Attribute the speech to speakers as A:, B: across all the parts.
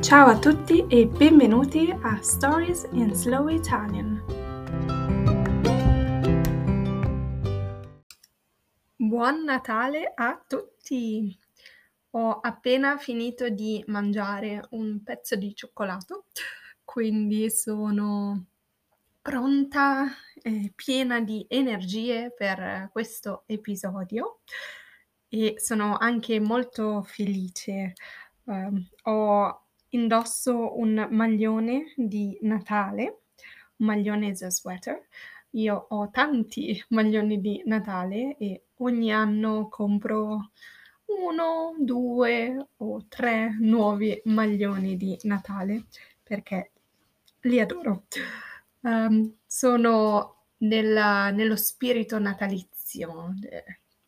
A: Ciao a tutti e benvenuti a Stories in Slow Italian. Buon Natale a tutti! Ho appena finito di mangiare un pezzo di cioccolato, quindi sono pronta e piena di energie per questo episodio e sono anche molto felice. Um, ho indosso un maglione di Natale, un maglione is sweater. Io ho tanti maglioni di Natale e ogni anno compro uno, due o tre nuovi maglioni di Natale perché li adoro. Um, sono nella, nello spirito natalizio,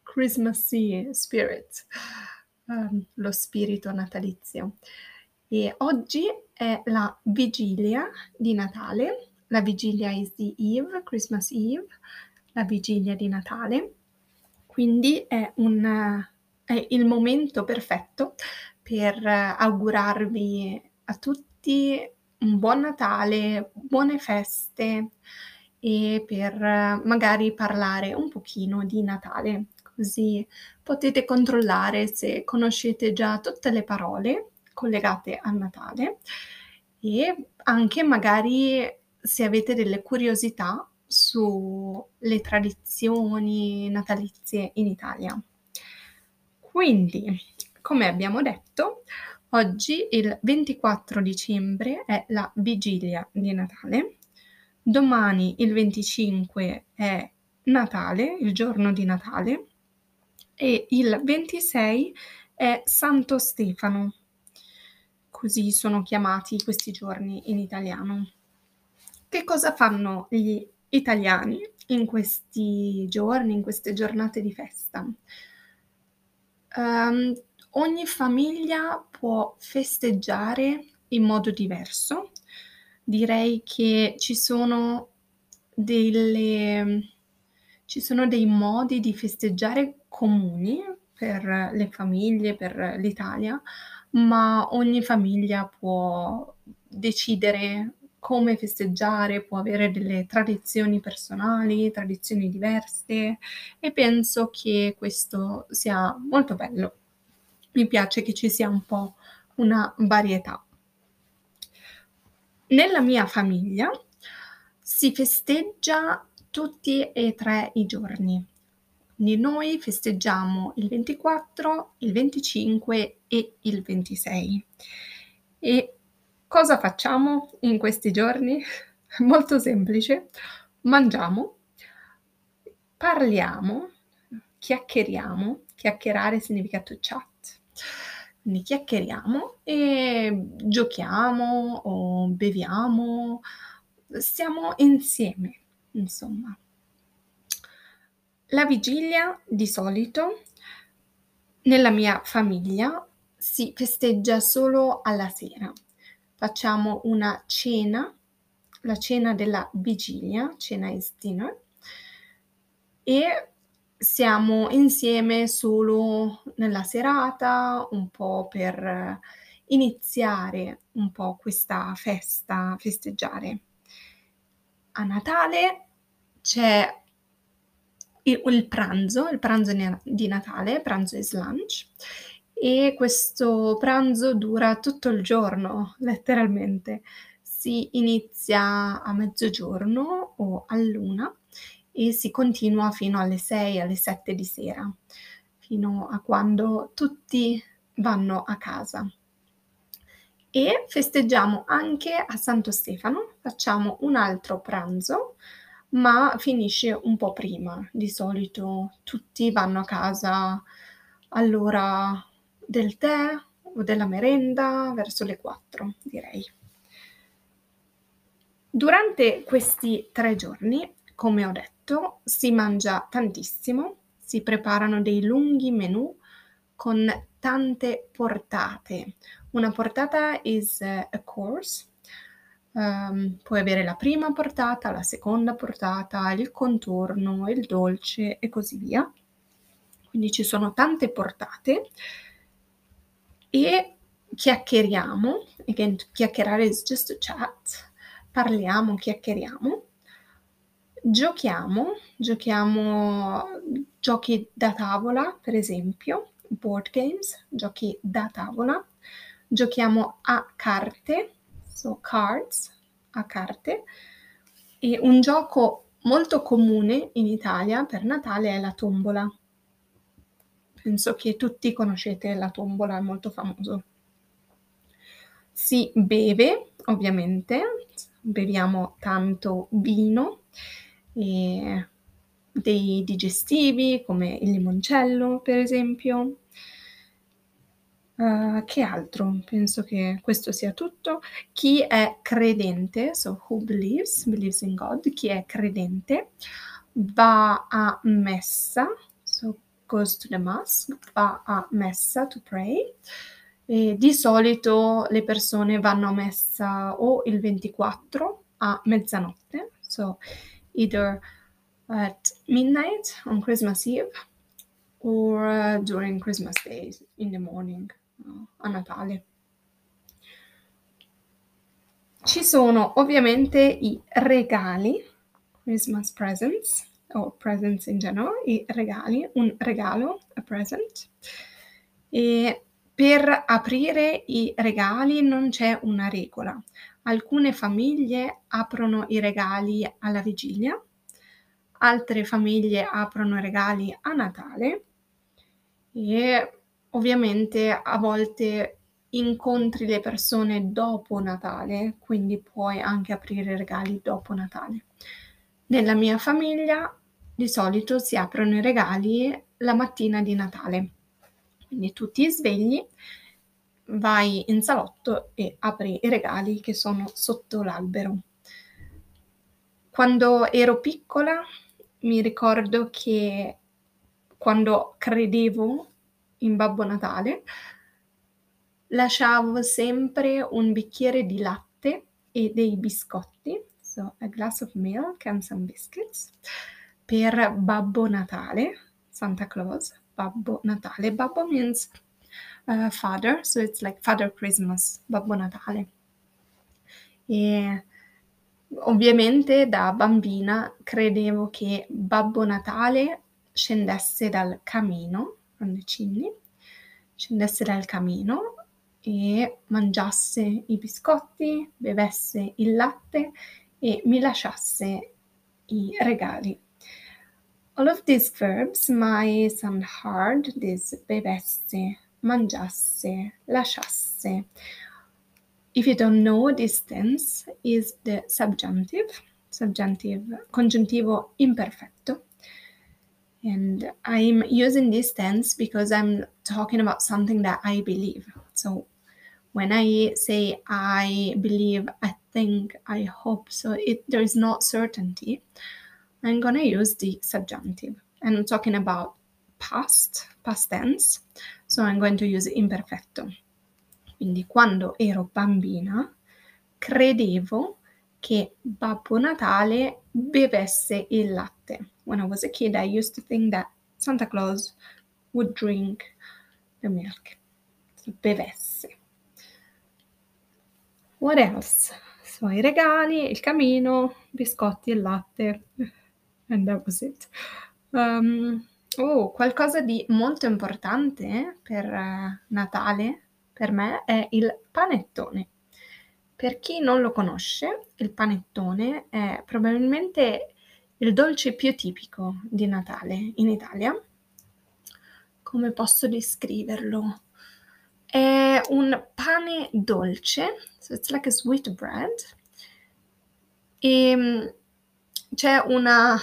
A: Christmassy spirit, um, lo spirito natalizio. E oggi è la vigilia di Natale, la vigilia is the Eve, Christmas Eve, la vigilia di Natale. Quindi è, un, è il momento perfetto per augurarvi a tutti un buon Natale, buone feste e per magari parlare un pochino di Natale, così potete controllare se conoscete già tutte le parole collegate a Natale e anche magari se avete delle curiosità sulle tradizioni natalizie in Italia. Quindi, come abbiamo detto, oggi il 24 dicembre è la vigilia di Natale, domani il 25 è Natale, il giorno di Natale, e il 26 è Santo Stefano, così sono chiamati questi giorni in italiano. Che cosa fanno gli italiani in questi giorni, in queste giornate di festa? Um, ogni famiglia può festeggiare in modo diverso. Direi che ci sono delle ci sono dei modi di festeggiare comuni per le famiglie, per l'Italia, ma ogni famiglia può decidere come festeggiare, può avere delle tradizioni personali, tradizioni diverse e penso che questo sia molto bello. Mi piace che ci sia un po' una varietà. Nella mia famiglia si festeggia tutti e tre i giorni. Quindi noi festeggiamo il 24, il 25 e il 26. E cosa facciamo in questi giorni? Molto semplice. Mangiamo, parliamo, chiacchieriamo. Chiacchierare significa to chat. Quindi chiacchieriamo e giochiamo o beviamo, stiamo insieme, insomma. La vigilia di solito nella mia famiglia si festeggia solo alla sera. Facciamo una cena, la cena della vigilia, cena dinner, e siamo insieme solo nella serata, un po' per iniziare un po' questa festa, festeggiare. A Natale c'è il, il pranzo, il pranzo di Natale, pranzo is lunch, e questo pranzo dura tutto il giorno, letteralmente. Si inizia a mezzogiorno o a luna e si continua fino alle 6, alle 7 di sera, fino a quando tutti vanno a casa. E festeggiamo anche a Santo Stefano, facciamo un altro pranzo ma finisce un po' prima. Di solito tutti vanno a casa all'ora del tè o della merenda, verso le 4, direi. Durante questi tre giorni, come ho detto, si mangia tantissimo, si preparano dei lunghi menù con tante portate. Una portata is a course, Um, puoi avere la prima portata, la seconda portata, il contorno, il dolce e così via. Quindi ci sono tante portate e chiacchieriamo, again, chiacchierare is just a chat, parliamo, chiacchieriamo, giochiamo, giochiamo giochi da tavola, per esempio, board games, giochi da tavola, giochiamo a carte, so cards, a carte, e un gioco molto comune in Italia per Natale è la tombola. Penso che tutti conoscete la tombola, è molto famoso. Si beve, ovviamente, beviamo tanto vino e dei digestivi come il limoncello, per esempio. Uh, che altro? Penso che questo sia tutto. Chi è credente, so who believes, believes in God, chi è credente va a messa, so goes to the mosque, va a messa to pray. E di solito le persone vanno a messa o il 24 a mezzanotte, so either at midnight on Christmas Eve or uh, during Christmas Day in the morning, a Natale. Ci sono ovviamente i regali, Christmas presents, o presents in general, i regali, un regalo, a present. E per aprire i regali non c'è una regola. Alcune famiglie aprono i regali alla vigilia, altre famiglie aprono i regali a Natale e ovviamente a volte incontri le persone dopo Natale, quindi puoi anche aprire regali dopo Natale. Nella mia famiglia di solito si aprono i regali la mattina di Natale. Quindi tu ti svegli, vai in salotto e apri i regali che sono sotto l'albero. Quando ero piccola mi ricordo che quando credevo in Babbo Natale lasciavo sempre un bicchiere di latte e dei biscotti, so a glass of milk and some biscuits, per Babbo Natale, Santa Claus. Babbo Natale. Babbo means uh, father, so it's like Father Christmas, Babbo Natale. E ovviamente da bambina credevo che Babbo Natale scendesse dal camino, from the chimney, scendesse dal camino e mangiasse i biscotti, bevesse il latte e mi lasciasse i regali all of these verbs might sound hard, this bevesse, mangiasse, lasciasse. If you don't know, this tense is the subjunctive, subjunctive, congiuntivo imperfetto. And I'm using this tense because I'm talking about something that I believe. So when I say I believe, I think, I hope, so it there is not certainty. I'm going to use the subjunctive. And I'm talking about past, past tense, so I'm going to use imperfetto. Quindi quando ero bambina credevo che Babbo Natale bevesse il latte. When I was a kid, I used to think that Santa Claus would drink the milk. Bevesse. What else? So, i regali, il camino, biscotti e latte. And that was it. Um, oh, qualcosa di molto importante per uh, Natale per me è il panettone. Per chi non lo conosce, il panettone è probabilmente il dolce più tipico di Natale in Italia. Come posso descriverlo? È un pane dolce, so it's like a sweet bread. E c'è una,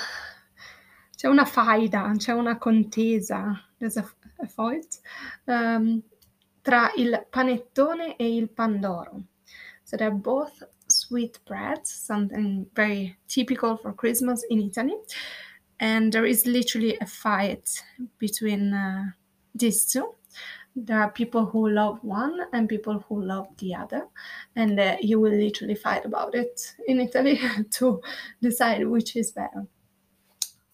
A: c'è una faida, c'è una contesa, there's a, a fight, um, tra il panettone e il pandoro. So they're both sweet breads, something very typical for Christmas in Italy. And there is literally a fight between uh, these two. there are people who love one and people who love the other and uh, you will literally fight about it in italy to decide which is better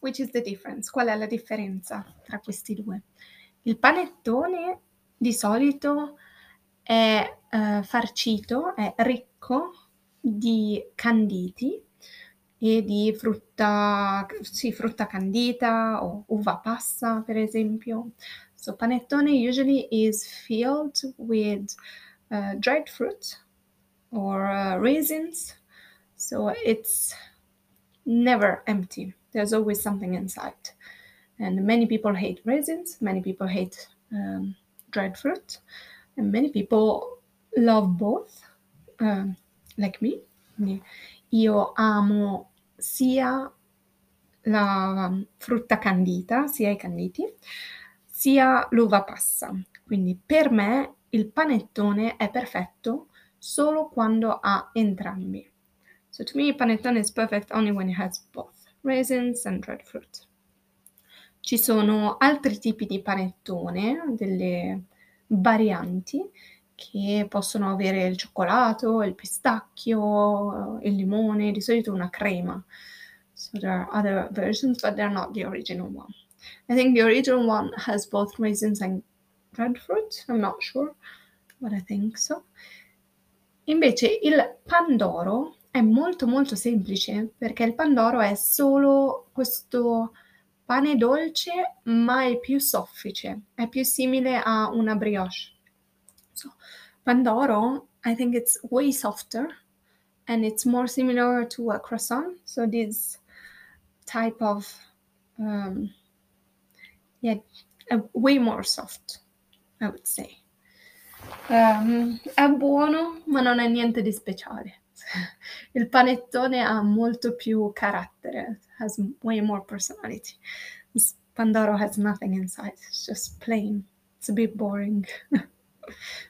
A: which is the difference qual è la differenza tra questi due il panettone di solito è uh, farcito, è ricco di canditi e di frutta, sì, frutta candita o uva passa, per esempio. So panettone usually is filled with uh, dried fruit or uh, raisins. So it's never empty. There's always something inside. And many people hate raisins, many people hate um, dried fruit, and many people love both, um, like me. Io amo sia la frutta candita, sia i canditi, sia l'uva passa. Quindi per me il panettone è perfetto solo quando ha entrambi. So to me panettone is perfect only when it has both raisins and dried fruit. Ci sono altri tipi di panettone, delle varianti che possono avere il cioccolato, il pistacchio, il limone, di solito una crema. So there are other versions, but they're not the original one. I think the original one has both raisins and dried fruit. I'm not sure, but I think so. Invece il pandoro è molto molto semplice perché il pandoro è solo questo pane dolce ma è più soffice, è più simile a una brioche. So, pandoro, I think it's way softer and it's more similar to a croissant. So this type of um, yeah, way more soft, I would say. Um, è buono, ma non è niente di speciale. Il panettone ha molto più carattere, has way more personality. This Pandoro has nothing inside, it's just plain. It's a bit boring.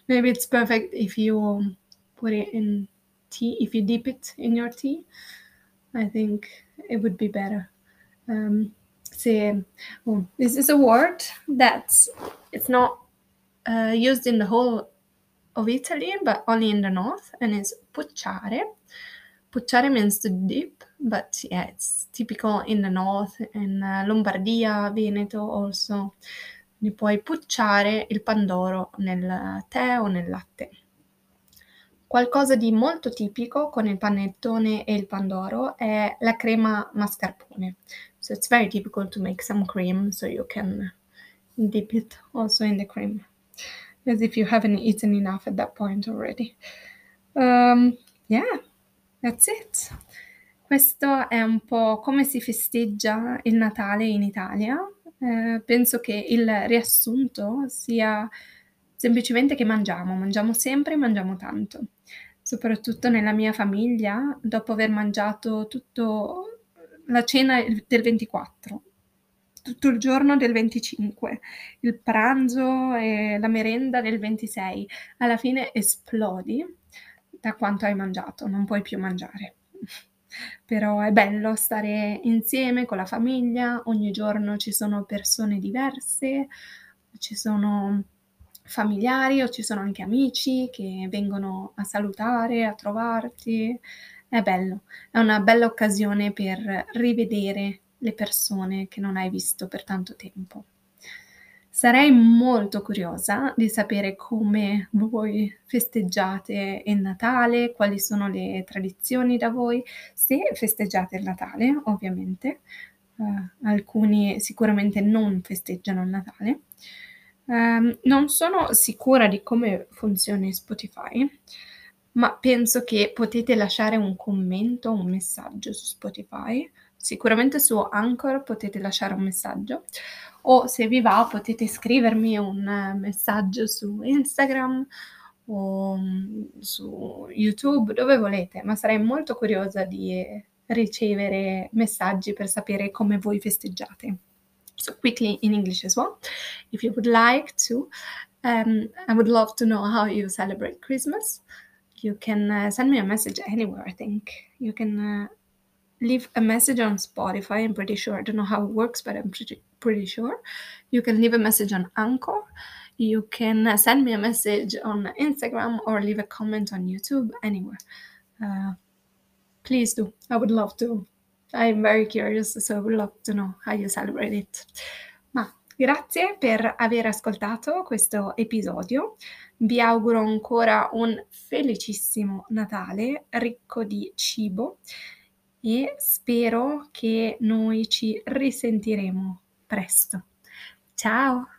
A: Maybe it's perfect if you put it in tea, if you dip it in your tea. I think it would be better. Um, say, oh, this is a word that's it's not uh, used in the whole of Italy, but only in the north, and it's pucciare. Pucciare means to dip, but yeah, it's typical in the north, in uh, Lombardia, Veneto also. Ne puoi pucciare il pandoro nel tè o nel latte. Qualcosa di molto tipico con il panettone e il pandoro è la crema mascarpone. So it's very typical to make some cream so you can dip it also in the cream as if you haven't eaten enough at that point already. Um, yeah, that's it. Questo è un po' come si festeggia il Natale in Italia. Eh, penso che il riassunto sia semplicemente che mangiamo, mangiamo sempre, mangiamo tanto. Soprattutto nella mia famiglia, dopo aver mangiato tutto la cena del 24, tutto il giorno del 25, il pranzo e la merenda del 26. Alla fine esplodi da quanto hai mangiato, non puoi più mangiare. Però è bello stare insieme con la famiglia, ogni giorno ci sono persone diverse, ci sono familiari o ci sono anche amici che vengono a salutare, a trovarti. È bello, è una bella occasione per rivedere le persone che non hai visto per tanto tempo. Sarei molto curiosa di sapere come voi festeggiate il Natale, quali sono le tradizioni da voi, se festeggiate il Natale, ovviamente. Uh, alcuni sicuramente non festeggiano il Natale. Um, non sono sicura di come funzioni Spotify, ma penso che potete lasciare un commento, un messaggio su Spotify Sicuramente su Anchor potete lasciare un messaggio o se vi va potete scrivermi un messaggio su Instagram o mm, su YouTube, dove volete, ma sarei molto curiosa di ricevere messaggi per sapere come voi festeggiate. So quickly in English as well, if you would like to, um, I would love to know how you celebrate Christmas. You can uh, send me a message anywhere, I think. You can uh, leave a message on Spotify. I'm pretty sure. I don't know how it works, but I'm pretty pretty sure. You can leave a message on Anchor. You can uh, send me a message on Instagram or leave a comment on YouTube. Anywhere. Uh, please do. I would love to. I'm very curious, so I would love to know how you celebrate it. Ma Grazie per aver ascoltato questo episodio. Vi auguro ancora un felicissimo Natale ricco di cibo e spero che noi ci risentiremo presto. Ciao!